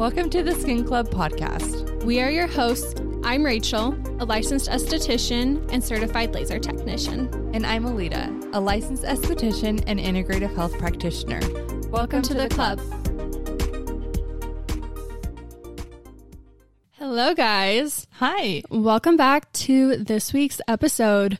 Welcome to the Skin Club podcast. We are your hosts. I'm Rachel, a licensed esthetician and certified laser technician. And I'm Alita, a licensed esthetician and integrative health practitioner. Welcome, Welcome to, to, the, the club. club. Hello, guys. Hi. Welcome back to this week's episode.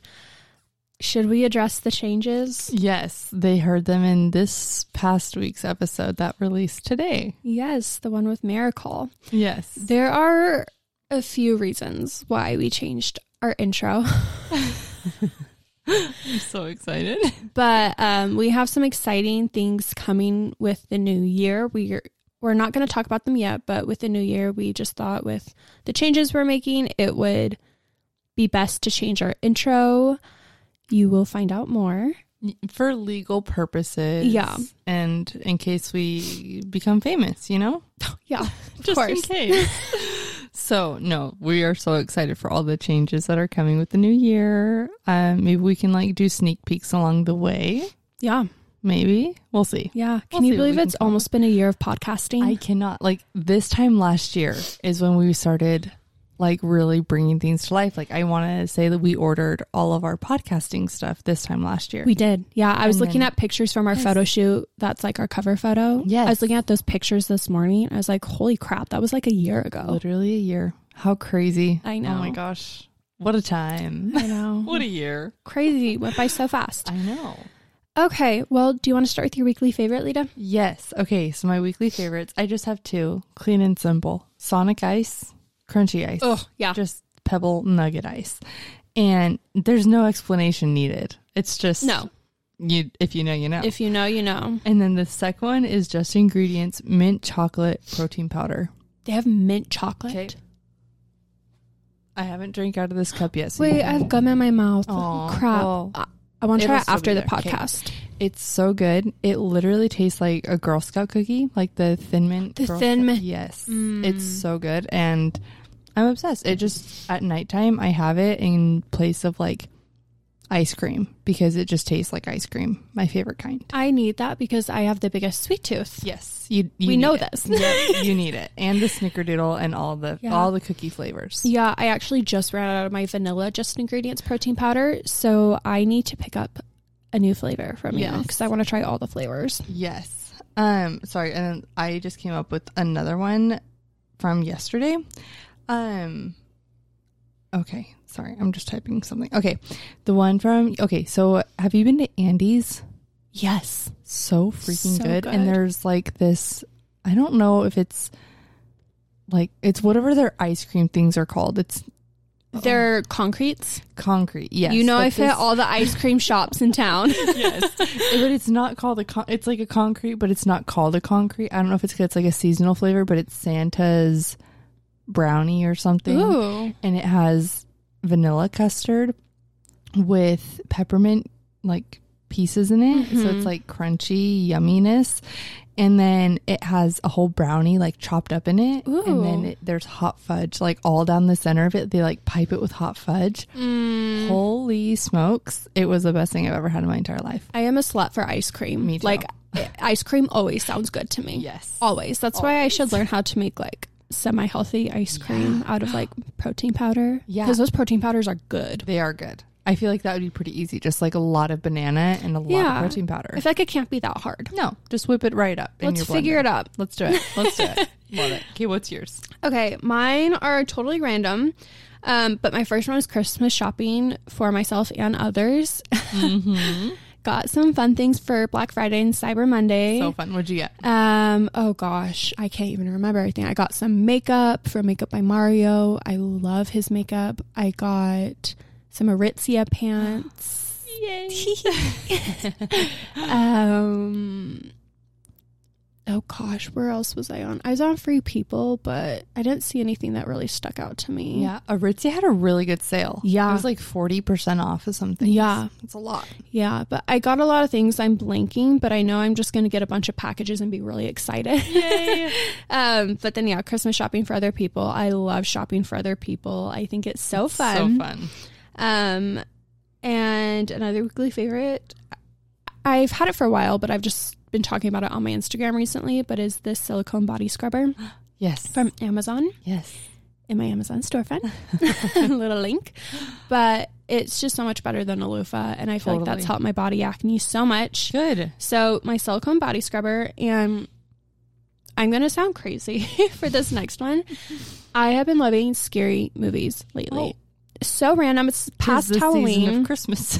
Should we address the changes? Yes, they heard them in this past week's episode that released today. Yes, the one with Miracle. Yes. There are a few reasons why we changed our intro. I'm so excited. But um, we have some exciting things coming with the new year. We're we're not going to talk about them yet, but with the new year, we just thought with the changes we're making, it would be best to change our intro you will find out more. For legal purposes. Yeah. And in case we become famous, you know? Yeah. Just course. in case. so, no, we are so excited for all the changes that are coming with the new year. Um, maybe we can like do sneak peeks along the way. Yeah. Maybe. We'll see. Yeah. Can we'll you believe it's almost been a year of podcasting? I cannot. Like this time last year is when we started like really bringing things to life. Like I want to say that we ordered all of our podcasting stuff this time last year. We did. Yeah, I was and looking then, at pictures from our yes. photo shoot. That's like our cover photo. Yes. I was looking at those pictures this morning. I was like, "Holy crap, that was like a year ago." Literally a year. How crazy. I know. Oh my gosh. What a time. I know. what a year. Crazy. Went by so fast. I know. Okay, well, do you want to start with your weekly favorite, Lita? Yes. Okay, so my weekly favorites, I just have two, clean and simple. Sonic Ice crunchy ice. Oh, yeah. Just pebble nugget ice. And there's no explanation needed. It's just No. You if you know, you know. If you know, you know. And then the second one is just ingredients mint chocolate protein powder. They have mint chocolate. Okay. I haven't drank out of this cup yet. So Wait, I have gum in my mouth. Oh crap! Well, I, want to try it after the podcast. Okay. It's so good. It literally tastes like a Girl Scout cookie, like the thin mint. The Girl thin mint. Yes, mm. it's so good, and I'm obsessed. It just at nighttime I have it in place of like ice cream because it just tastes like ice cream. My favorite kind. I need that because I have the biggest sweet tooth. Yes, you. you we know it. this. yep, you need it, and the snickerdoodle and all the yeah. all the cookie flavors. Yeah, I actually just ran out of my vanilla just ingredients protein powder, so I need to pick up a new flavor from yes. you because I want to try all the flavors. Yes. Um. Sorry, and I just came up with another one from yesterday. Um Okay, sorry. I'm just typing something. Okay. The one from Okay, so have you been to Andy's? Yes. So freaking so good. good. And there's like this I don't know if it's like it's whatever their ice cream things are called. It's they're concretes. Concrete, yes. You know, I fit all the ice cream shops in town. yes, but it's not called a. Con- it's like a concrete, but it's not called a concrete. I don't know if it's it's like a seasonal flavor, but it's Santa's brownie or something. Ooh. And it has vanilla custard with peppermint like pieces in it. Mm-hmm. So it's mm-hmm. like crunchy yumminess. And then it has a whole brownie like chopped up in it. Ooh. And then it, there's hot fudge like all down the center of it. They like pipe it with hot fudge. Mm. Holy smokes. It was the best thing I've ever had in my entire life. I am a slut for ice cream. Me too. Like ice cream always sounds good to me. Yes. Always. That's always. why I should learn how to make like semi healthy ice cream yeah. out of like protein powder. Yeah. Because those protein powders are good. They are good. I feel like that would be pretty easy. Just like a lot of banana and a lot yeah. of protein powder. I feel like it can't be that hard. No, just whip it right up. Let's figure it out. Let's do it. Let's do it. Love it. Okay, what's yours? Okay, mine are totally random. Um, but my first one is Christmas shopping for myself and others. Mm-hmm. got some fun things for Black Friday and Cyber Monday. So fun. What'd you get? Um, oh gosh, I can't even remember everything. I got some makeup from Makeup by Mario. I love his makeup. I got some Aritzia pants. Yay. um oh gosh, where else was I on? I was on Free People, but I didn't see anything that really stuck out to me. Yeah, Aritzia had a really good sale. Yeah, it was like forty percent off of something. Yeah, it's a lot. Yeah, but I got a lot of things. I'm blanking, but I know I'm just going to get a bunch of packages and be really excited. Yay! um, but then yeah, Christmas shopping for other people. I love shopping for other people. I think it's so it's fun. So fun. Um, and another weekly favorite. I've had it for a while, but I've just been talking about it on my Instagram recently, but is this silicone body scrubber. Yes. from Amazon yes. in my Amazon storefront. Little link. But it's just so much better than a loofah. And I feel like that's helped my body acne so much. Good. So my silicone body scrubber, and I'm gonna sound crazy for this next one. I have been loving scary movies lately. Oh. So random. It's past Halloween. of Christmas.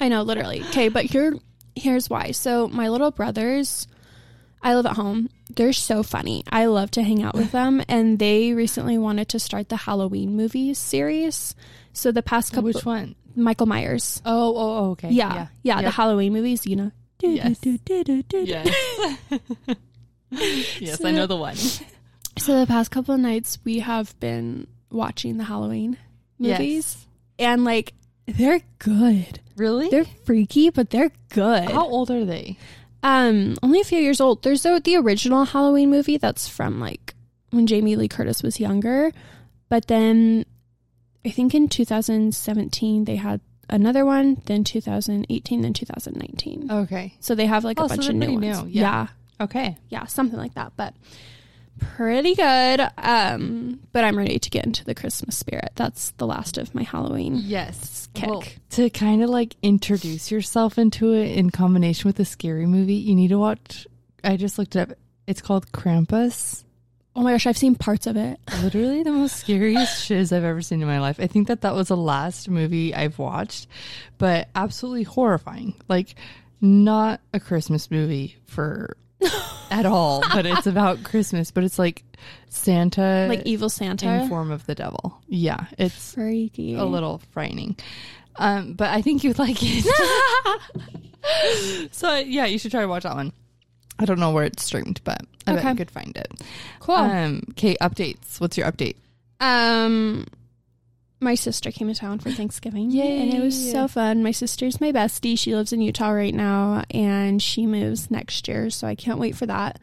I know, literally. Okay, but here, here's why. So my little brothers, I live at home. They're so funny. I love to hang out with them, and they recently wanted to start the Halloween movies series. So the past couple, Which one? Michael Myers. Oh, oh, oh, okay. Yeah, yeah, the Yep. Halloween movies. You know. Yes. Yes. yes, So- I know the one. So the past couple of nights we have been watching the Halloween movies Yes. and like they're good. Really? They're freaky, but they're good. How old are they? Um only a few years old. There's the, the original Halloween movie that's from like when Jamie Lee Curtis was younger, but then I think in 2017 they had another one, then 2018, then 2019. Okay. So they have like a Oh, so bunch they're of new ones. new, yeah. yeah. Okay. yeah, something like that. But pretty good. Um, but I'm ready to get into the Christmas spirit. That's the last of my Halloween Yes. kick. Well, to kind of like introduce yourself into it in combination with a scary movie, you need to watch. I just looked it up. It's called Krampus. oh my gosh, I've seen parts of it. Literally the most scariest shiz I've ever seen in my life. I think that that was the last movie I've watched, but absolutely horrifying. Like, not a Christmas movie for at all, but it's about Christmas, but it's like Santa Like evil in Santa. form of the devil. Yeah, it's Freaky. a little frightening. Um, but I think you'd like it. so yeah, you should try to watch that one. I don't know where it's streamed, but I bet you could find it. Cool. Um, Kate, updates. What's your update? Um, my sister came to town for Thanksgiving. Yay. And it was so fun. My sister's my bestie. She lives in Utah right now and she moves next year. So I can't wait for that.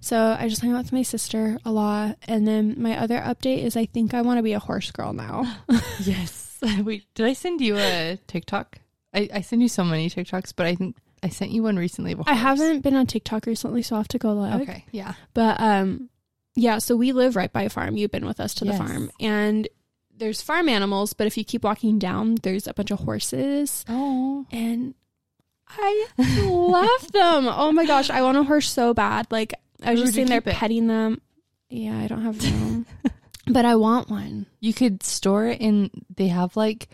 So I just hung out with my sister a lot. And then my other update is I think I want to be a horse girl now. Yes. Wait, did I send you a TikTok? I, I send you so many TikToks, but I think I sent you one recently. I haven't been on TikTok recently, so I'll have to go look. Okay. Yeah. But um yeah, so we live right by a farm. You've been with us to the Yes. farm. And there's farm animals, but if you keep walking down, there's a bunch of horses Oh. and I love them. Oh my gosh, I want a horse so bad. Like I was Where just sitting there it? petting them. Yeah, I don't have room. but I want one. You could store it in. They have like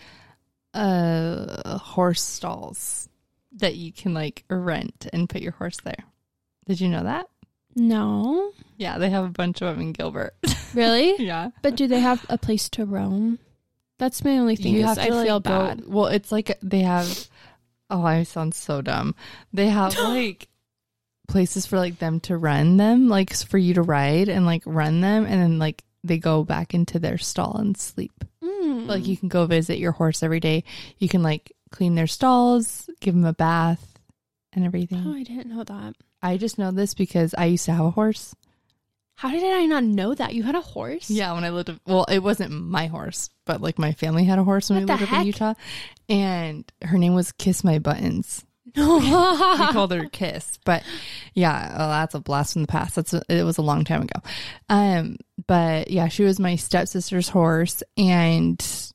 uh horse stalls that you can like rent and put your horse there. Did you know that? No. Yeah, they have a bunch of them in Gilbert. Really? yeah. but do they have a place to roam? That's my only thing. You have to I like, feel go- well, it's like they have. Oh, I sound so dumb. They have like places for like them to run them, like for you to ride and like run them, and then like they go back into their stall and sleep. Mm. Like you can go visit your horse every day. You can like clean their stalls, give them a bath, and everything. Oh, I didn't know that. I just know this because I used to have a horse. How did I not know that? You had a horse? Yeah, when I lived, well, it wasn't my horse, but like my family had a horse when What we lived up in? Utah, and her name was Kiss My Buttons. No. we called her Kiss, but yeah, oh, that's a blast from the past. That's a, it was a long time ago. Um, but yeah, she was my stepsister's horse, and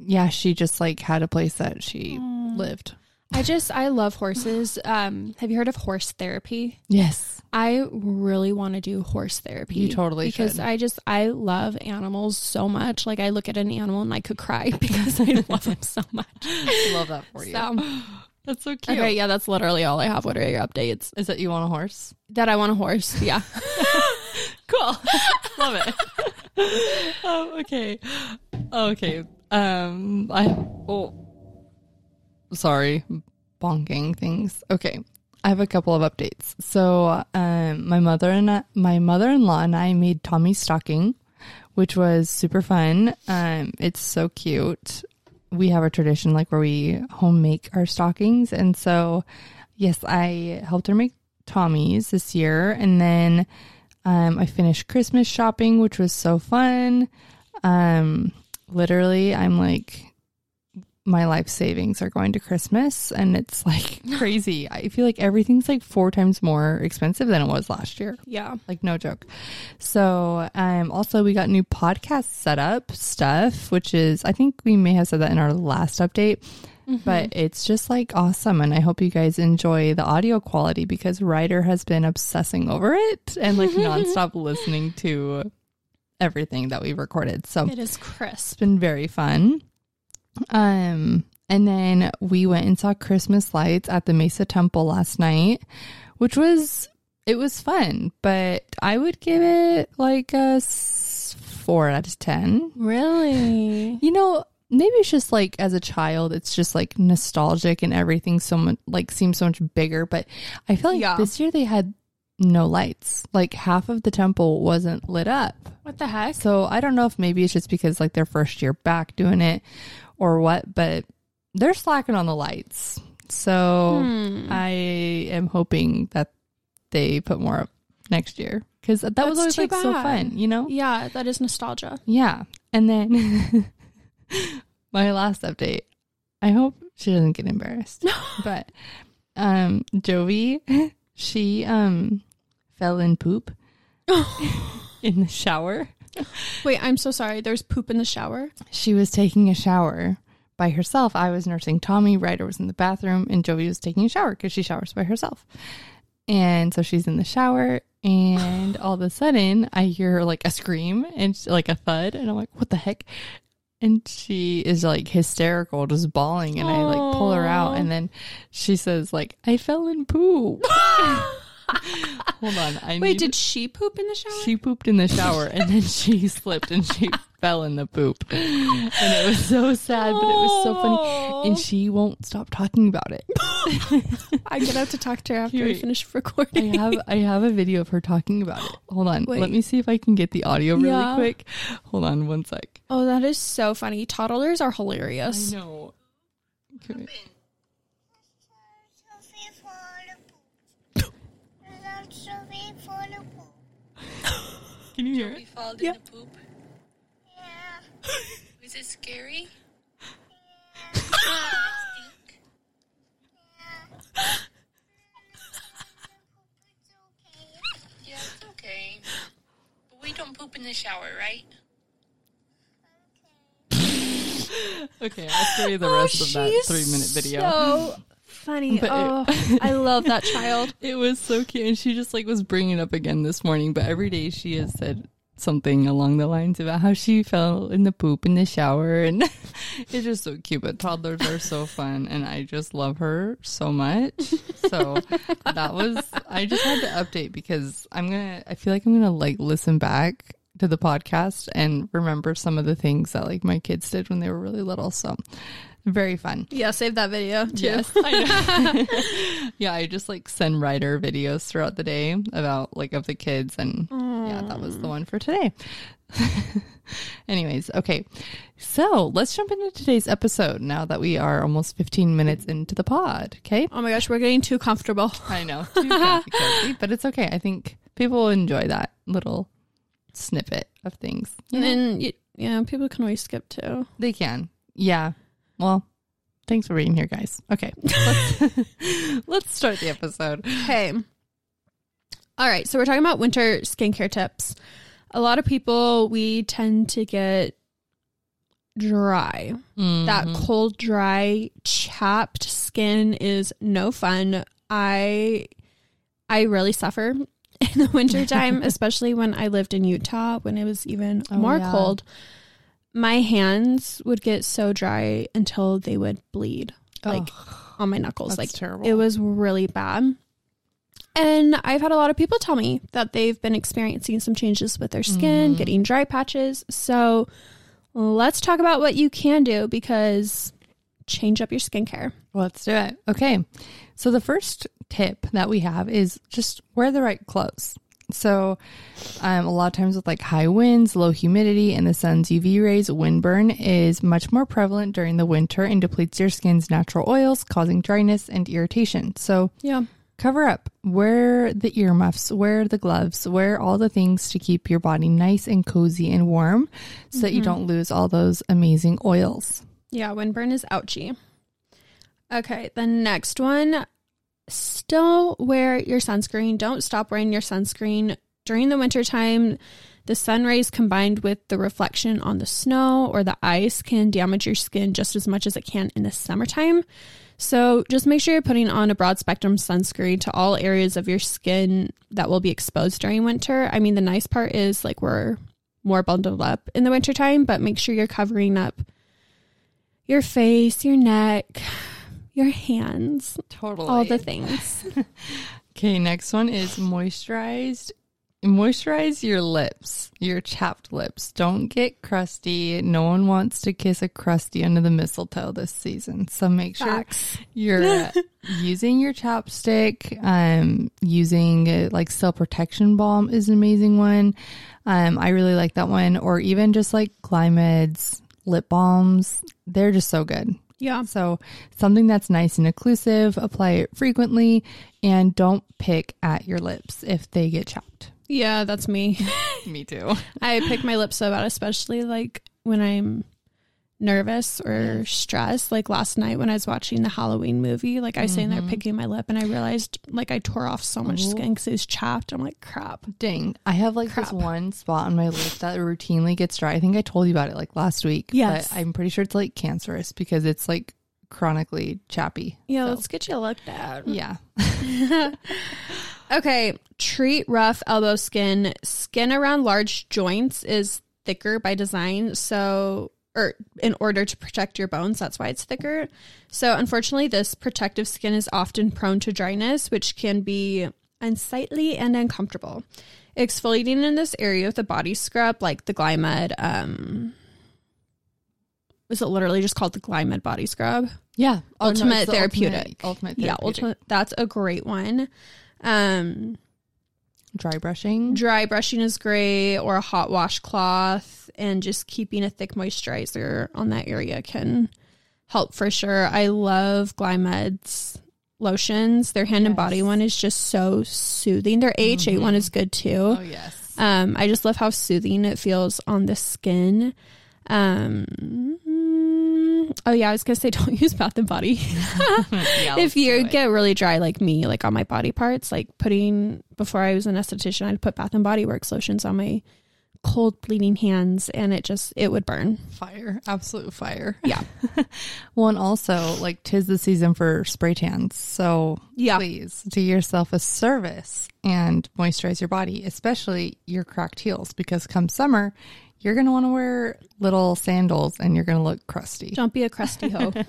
yeah, she just like had a place that she lived. I just I love horses. Um, have you heard of horse therapy? Yes, I really want to do horse therapy. You totally because should. I just I love animals so much. Like I look at an animal and I could cry because I love them so much. love that for you. So That's so cute. okay, yeah, that's literally all I have. What are your updates? Is that you want a horse? That I want a horse. Yeah. Cool. Love it. um, okay. Okay. Um I oh sorry. Bonking things. Okay. I have a couple of updates. So um my mother and I, my mother-in-law and I made Tommy's stocking, which was super fun. Um it's so cute. We have a tradition like where we home make our stockings and so yes, I helped her make Tommy's this year and then um, I finished Christmas shopping, which was so fun. Um, literally, I'm like my life savings are going to Christmas and it's like crazy. I feel like everything's like four times more expensive than it was last year. Yeah. Like no joke. So, um also we got new podcast setup stuff, which is I think we may have said that in our last update. But it's just like awesome and I hope you guys enjoy the audio quality because Ryder has been obsessing over it and like nonstop listening to everything that we recorded. So It is crisp. it's been very fun. Um, and then we went and saw Christmas lights at the Mesa Temple last night, which was it was fun, but I would give it like a four out of ten. Really? You know, maybe it's just like as a child, it's just like nostalgic and everything so much like seems so much bigger. But I feel like Yeah. this year they had no lights. Like half of the temple wasn't lit up. What the heck? So I don't know if maybe it's just because like their first year back doing it or what, but they're slacking on the lights. So Hmm. I am hoping that they put more up next year because that was always like so fun, you know? Yeah, that is nostalgia. Yeah. And then my last update. I hope she doesn't get embarrassed. but um Jovi, she um fell in poop in the shower. Wait, I'm so sorry. There's poop in the shower. She was taking a shower by herself. I was nursing Tommy. Ryder was in the bathroom, and Jovi was taking a shower because she showers by herself. And so she's in the shower, and all of a sudden, I hear like a scream and she- like a thud, and I'm like, "What the heck?" And she is like hysterical, just bawling, and I like pull her out, and then she says like, "I fell in poop." Hold on, I Wait, need- did she poop in the shower? she pooped in the shower and then she slipped and she fell in the poop. And it was so sad, but it was so funny. And she won't stop talking about it. I'm gonna have to talk to her after we Wait. finish I recording. have I have a video of her talking about it. Hold on. Wait. Let me see if I can get the audio really Yeah. quick. Hold on one sec. oh, that is so funny. Toddlers are I hilarious. know. Can you hear We it? fall Yeah. in the poop. Was it scary? Yeah, it's okay. But we don't poop in the shower, right? Okay, I'll show you the oh, rest of that Oh, she's three minute video. So funny. But it- oh, I love that child. It was so cute, and she just like was bringing it up again this morning. But every day she has said something along the lines about how she fell in the poop in the shower, and it's just so cute. But toddlers are so fun, and I just love her so much. So that was I just had to update because I'm gonna. I feel like I'm gonna like listen back to the podcast and remember some of the things that like my kids did when they were really little. So very fun. Yeah, save that video too. Yes, I yeah, I just like send Ryder videos throughout the day about like of the kids, and yeah, that was the one for today. Anyways, okay, so let's jump into today's episode now that we are almost 15 minutes into the pod. Okay, Oh my gosh, we're getting too comfortable. I know, too comfy but it's okay. I think people will enjoy that little snippet of things. And know? then, y- yeah, people can always skip too. They can. Yeah. Well, thanks for being here, guys. Okay. Let's, let's start the episode. Hey. All right. So we're talking about winter skincare tips. A lot of people, we tend to get dry. That Mhm. cold, dry, chapped skin is no fun. I I really suffer in the wintertime, especially when I lived in Utah when it was even Oh, more yeah. cold. My hands would get so dry until they would bleed like on my knuckles. like terrible. it was really bad. And I've had a lot of people tell me that they've been experiencing some changes with their skin, Mhm. getting dry patches. So let's talk about what you can do because change up your skincare. Let's do it. Okay. So the first tip that we have is just wear the right clothes. So, um, a lot of times with like high winds, low humidity, and the sun's UV rays, windburn is much more prevalent during the winter and depletes your skin's natural oils, causing dryness and irritation. So, Yeah. cover up, wear the earmuffs, wear the gloves, wear all the things to keep your body nice and cozy and warm so that you don't lose all those amazing oils. Yeah, windburn is ouchy. Okay, the next one still wear your sunscreen. Don't stop wearing your sunscreen during the wintertime. The sun rays combined with the reflection on the snow or the ice can damage your skin just as much as it can in the summertime. So just make sure you're putting on a broad spectrum sunscreen to all areas of your skin that will be exposed during winter. I mean, the nice part is like we're more bundled up in the wintertime, but make sure you're covering up your face, your neck, your hands, Totally. all the things. Okay, next one is moisturized. Moisturize your lips, your chapped lips. Don't get crusty. No one wants to kiss a crusty under the mistletoe this season. So make sure Facts. you're uh, using your chapstick. Um, using uh, like cell protection balm is an amazing one. Um, I really like that one. Or even just like Glymed's lip balms. They're just so good. Yeah. So something that's nice and occlusive, apply it frequently and don't pick at your lips if they get chapped. Yeah, that's me. Me too. I pick my lips up out, especially like when I'm nervous or stressed. Like last night when I was watching the Halloween movie, like I was sitting there mm-hmm. picking my lip and I realized like I tore off so much Oh. skin because it was chapped. I'm like, crap. Dang. I have like Crap. this one spot on my lip that routinely gets dry. I think I told you about it like last week. Yes. But I'm pretty sure it's like cancerous because it's like chronically chappy. Yeah, So, let's get you looked at. yeah. Okay, treat rough elbow skin. Skin around large joints is thicker by design, so or in order to protect your bones, that's why it's thicker. So unfortunately, this protective skin is often prone to dryness, which can be unsightly and uncomfortable. Exfoliating in this area with a body scrub like the Glymed, um is it literally just called the Glymed body scrub? Yeah. Oh, no, Ultimate the Therapeutic. Ultimate, ultimate Yeah, therapeutic. ultimate that's a great one. Um Dry brushing. dry brushing is great or a hot washcloth and just keeping a thick moisturizer on that area can help for sure. I love glymed's lotions. Their hand and body one is just so soothing. Their aha one is good too. Oh, yes. um i just love how soothing it feels on the skin. Um oh yeah i was gonna say don't use bath and body Yeah, if you get really dry like me, like on my body parts, like putting before I was an esthetician, I'd put Bath and Body Works lotions on my cold bleeding hands and it just it would burn. fire, absolute fire. Yeah. Well, and also, like, tis the season for spray tans. So, Yeah. please do yourself a service and moisturize your body, especially your cracked heels, because come summer, you're going to want to wear little sandals and you're going to look crusty. Don't be a crusty hoe.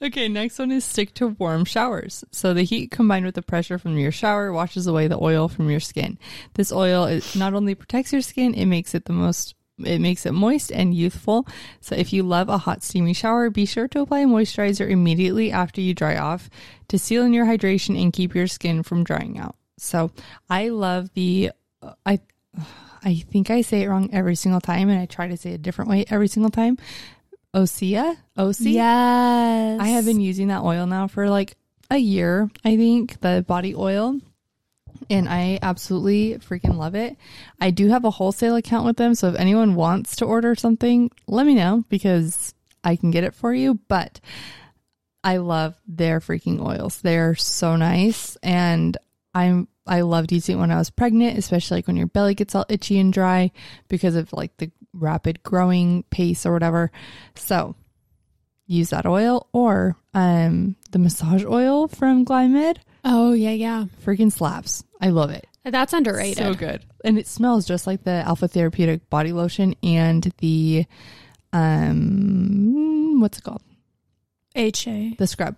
Okay, next one is stick to warm showers. So the heat combined with the pressure from your shower washes away the oil from your skin. This oil is not only protects your skin, it makes it the most it makes it moist and youthful. So if you love a hot steamy shower, be sure to apply moisturizer immediately after you dry off to seal in your hydration and keep your skin from drying out. So I love the uh, I I think I say it wrong every single time and I try to say it a different way every single time. Osea? Osea? yes. I have been using that oil now for like a year, I think, the body oil. And I absolutely freaking love it. I do have a wholesale account with them. So if anyone wants to order something, let me know because I can get it for you. But I love their freaking oils. They're so nice. And I'm, I loved using it when I was pregnant, especially like when your belly gets all itchy and dry because of like the rapid growing pace or whatever. So use that oil or um the massage oil from Glymed. Oh yeah, yeah. Freaking slaps. I love it. That's underrated. So good. And it smells just like the Alpha Therapeutic body lotion and the um what's it called? HA. The scrub.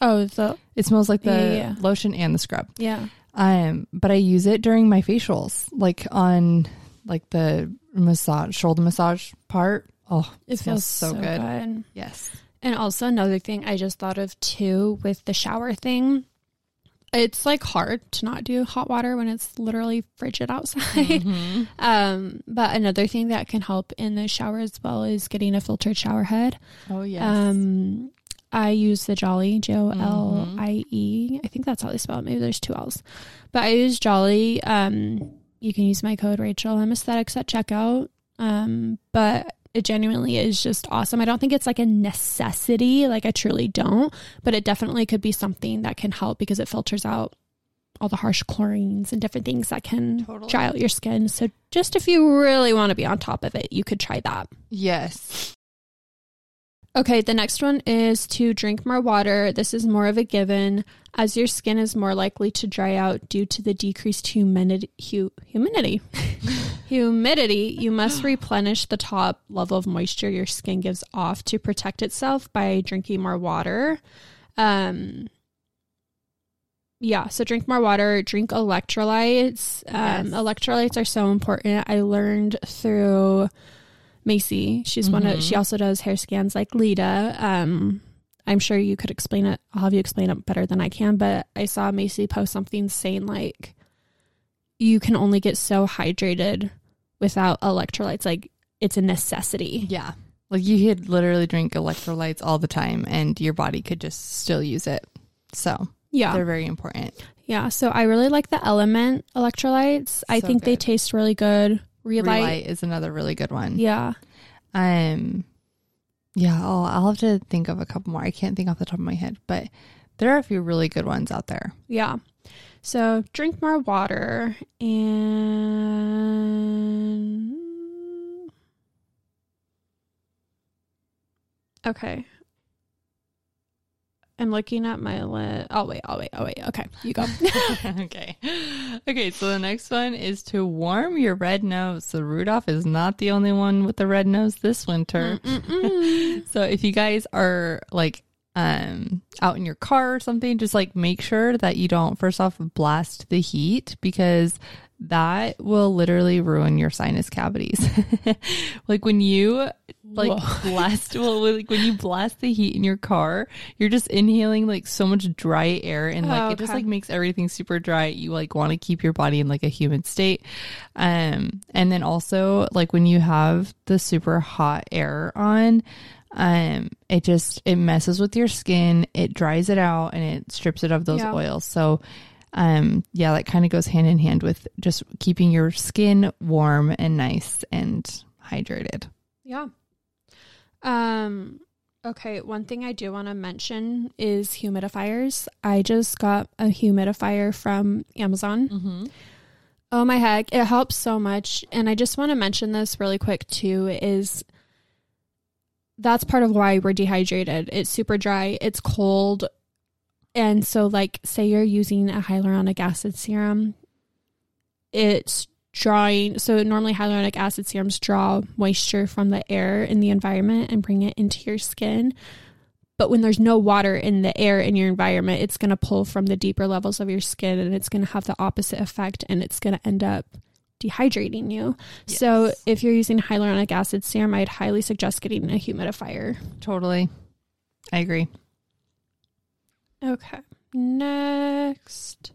Oh, the It smells like the Yeah, yeah. lotion and the scrub. yeah. Um but I use it during my facials like on like the massage shoulder massage part. Oh, It smells feels so, so, good. good. Yes. And also another thing I just thought of too with the shower thing. It's like hard to not do hot water when it's literally frigid outside. Um, but another thing that can help in the shower as well is getting a filtered shower head. Oh yes. Um, I use the Jolly J O L I E. I think that's how they spell it. Maybe there's two L's, but I use Jolly. Um, you can use my code Rachel M Aesthetics at checkout. Um, but It genuinely is just awesome. I don't think it's like a necessity, like I truly don't, but it definitely could be something that can help because it filters out all the harsh chlorines and different things that can Totally. dry out your skin. So just if you really want to be on top of it, you could try that. Yes. Okay, the next one is to drink more water. This is more of a given as your skin is more likely to dry out due to the decreased humidity. Hu- humidity. humidity. You must replenish the top level of moisture your skin gives off to protect itself by drinking more water. Um, yeah, so drink more water, drink electrolytes. Um, Yes. Electrolytes are so important. I learned through Macy. She's one of she also does hair scans like Lita. Um I'm sure you could explain it. I'll have you explain it better than I can, but I saw Macy post something saying like you can only get so hydrated without electrolytes. Like it's a necessity. Yeah. Like you could literally drink electrolytes all the time and your body could just still use it. So Yeah. they're very important. Yeah. So I really like the LMNT electrolytes. I So think they taste really good. Re-Lyte. Re-Lyte is another really good one. Yeah. Um, yeah, I'll, I'll have to think of a couple more. I can't think off the top of my head, but there are a few really good ones out there. Yeah. So drink more water and Okay. I'm looking at my list. Oh wait, oh wait, oh wait. Okay, you go. okay. Okay, so the next one is to warm your red nose. So Rudolph is not the only one with the red nose this winter. So if you guys are like um out in your car or something, just like make sure that you don't first off blast the heat because that will literally ruin your sinus cavities. like when you like Whoa. blast well like when you blast the heat in your car, you're just inhaling like so much dry air and like Oh, it just okay. like makes everything super dry. You like want to keep your body in like a humid state. Um and then also like when you have the super hot air on, um it just it messes with your skin, it dries it out and it strips it of those Yeah. oils. So um yeah, that kind of goes hand in hand with just keeping your skin warm and nice and hydrated. Yeah. Um okay, one thing I do want to mention is humidifiers. I just got a humidifier from Amazon. Mm-hmm. Oh my heck, it helps so much. And I just want to mention this really quick too is that's part of why we're dehydrated. It's super dry, it's cold. And so like say you're using a hyaluronic acid serum, it's drawing so normally hyaluronic acid serums draw moisture from the air in the environment and bring it into your skin. But when there's no water in the air in your environment, it's going to pull from the deeper levels of your skin and it's going to have the opposite effect and it's going to end up dehydrating you. So if you're using hyaluronic acid serum, I'd highly suggest getting a humidifier. Totally. I agree. Okay. Next.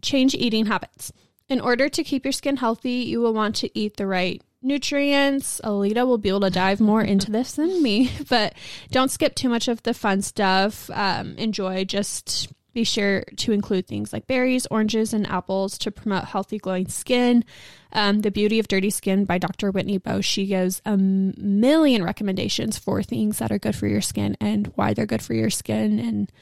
Change eating habits. In order to keep your skin healthy, you will want to eat the right nutrients. Alita will be able to dive more into this than me, but don't skip too much of the fun stuff. Um, enjoy. Just be sure to include things like berries, oranges, and apples to promote healthy, glowing skin. Um, the Beauty of Dirty Skin by Dr. Whitney Bowe. She gives a million recommendations for things that are good for your skin and why they're good for your skin and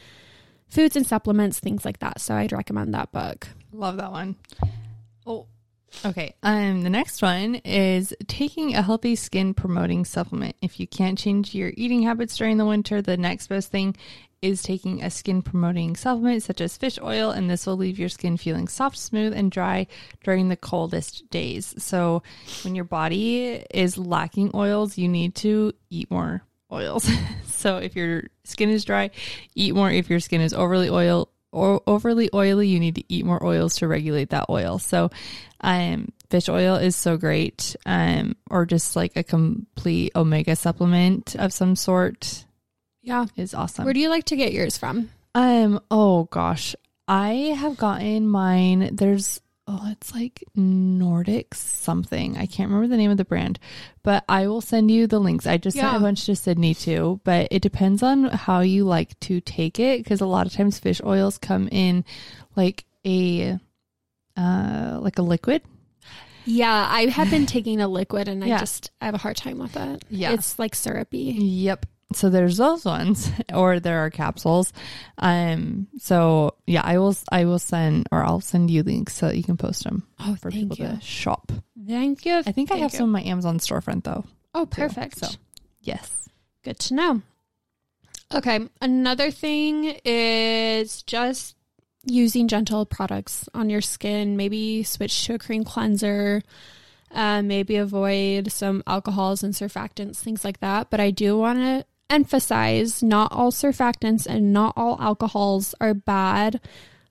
foods and supplements, things like that. So I'd recommend that book. Love that one. Oh, okay. Um, the next one is taking a healthy skin promoting supplement. If you can't change your eating habits during the winter, the next best thing is taking a skin promoting supplement such as fish oil, and this will leave your skin feeling soft, smooth, and dry during the coldest days. So, when your body is lacking oils, you need to eat more oils. so, if your skin is dry, eat more. If your skin is overly oil or overly oily, you need to eat more oils to regulate that oil. So, um, fish oil is so great, um, or just like a complete omega supplement of some sort Yeah. is awesome. Where do you like to get yours from? um, oh gosh, I have gotten mine. There's oh, it's like Nordic something. I can't remember the name of the brand, but I will send you the links. I just sent a bunch to Sydney too, but it depends on how you like to take it because a lot of times fish oils come in like a uh like a liquid. Yeah, I have been taking a liquid and I Yeah. just I have a hard time with it. Yeah. It's like syrupy. Yep. So there's those ones, or there are capsules. Um. So yeah, I will. I will send, or I'll send you links so that you can post them Oh, for thank people you. to shop. Thank you. I think I have you. some in my Amazon storefront though. Oh, too, perfect. so. Yes. Good to know. Okay, another thing is just using gentle products on your skin. Maybe switch to a cream cleanser. Uh, maybe avoid some alcohols and surfactants, things like that. But I do want to emphasize not all surfactants and not all alcohols are bad.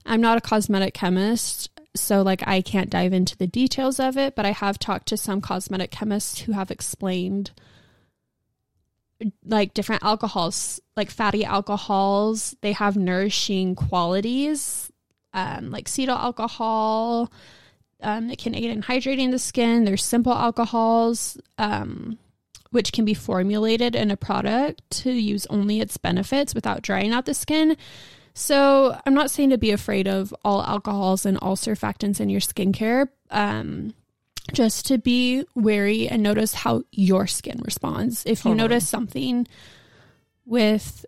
I'm not a cosmetic chemist, so like I can't dive into the details of it, but I have talked to some cosmetic chemists who have explained like different alcohols, like fatty alcohols, they have nourishing qualities, um, like cetyl alcohol. Um, it can aid in hydrating the skin. There's simple alcohols, um, which can be formulated in a product to use only its benefits without drying out the skin. So I'm not saying to be afraid of all alcohols and all surfactants in your skincare. Um, just to be wary and notice how your skin responds. If you Totally. notice something with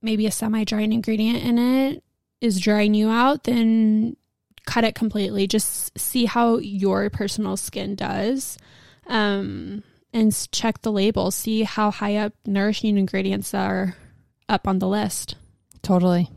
maybe a semi drying ingredient in it is drying you out, then cut it completely. Just see how your personal skin does. Um, and check the label, see how high up nourishing ingredients are up on the list. Totally.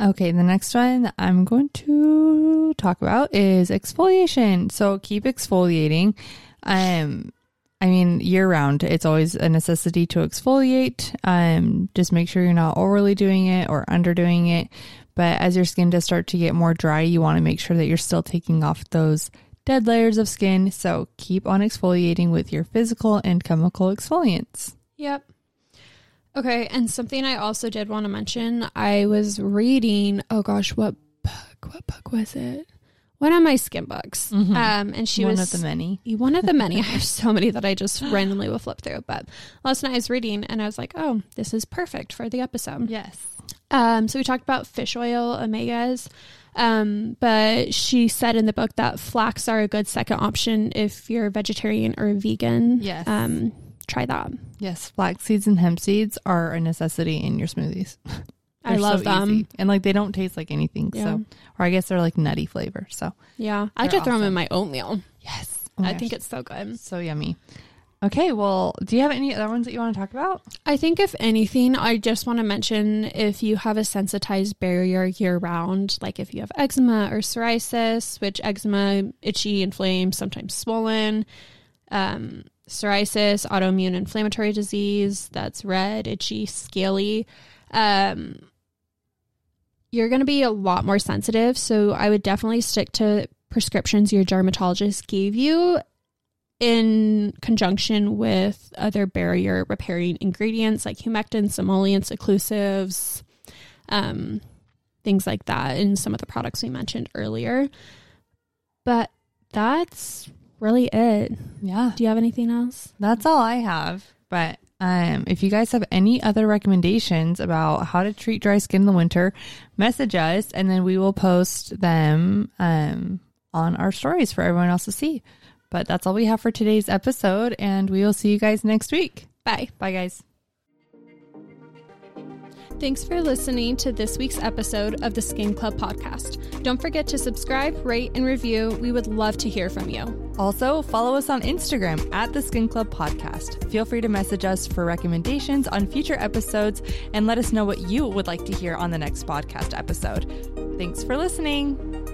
Okay, the next one I'm going to talk about is exfoliation. So keep exfoliating. Um, I mean, year round, it's always a necessity to exfoliate. Um, just make sure you're not overly doing it or underdoing it. But as your skin does start to get more dry, you want to make sure that you're still taking off those dead layers of skin. So keep on exfoliating with your physical and chemical exfoliants. Yep. Okay, and something I also did want to mention, I was reading, oh gosh, what book? What book was it? One of my skin books. Mhm. Um and she One was one of the many. one of the many. I have so many that I just randomly will flip through. But last night I was reading and I was like, oh, this is perfect for the episode. Yes. Um, so we talked about fish oil omegas. Um, but she said in the book that flax are a good second option if you're vegetarian or vegan. Yes. Um, try that. Yes, flax seeds and hemp seeds are a necessity in your smoothies. I love so them. easy. and like they don't taste like anything. Yeah. So, or I guess they're like nutty flavor. So, Yeah. I like to throw them in my oatmeal. yes, I think it's so good. so yummy. Okay, well, do you have any other ones that you want to talk about? I think if anything, I just want to mention if you have a sensitized barrier year round, like if you have eczema or psoriasis, which eczema, itchy, inflamed, sometimes swollen, um, psoriasis, autoimmune inflammatory disease, that's red, itchy, scaly. Um, you're going to be a lot more sensitive. So I would definitely stick to prescriptions your dermatologist gave you in conjunction with other barrier repairing ingredients like humectants, emollients, occlusives, um, things like that in some of the products we mentioned earlier. But that's really it. Yeah, Do you have anything else? that's all I have. But um, if you guys have any other recommendations about how to treat dry skin in the winter, message us, and then we will post them um, on our stories for everyone else to see. But that's all we have for today's episode, and we will see you guys next week. Bye. Bye, guys. Thanks for listening to this week's episode of the Skin Club podcast. Don't forget to subscribe, rate, and review. We would love to hear from you. Also, follow us on Instagram at the Skin Club Podcast. Feel free to message us for recommendations on future episodes and let us know what you would like to hear on the next podcast episode. Thanks for listening.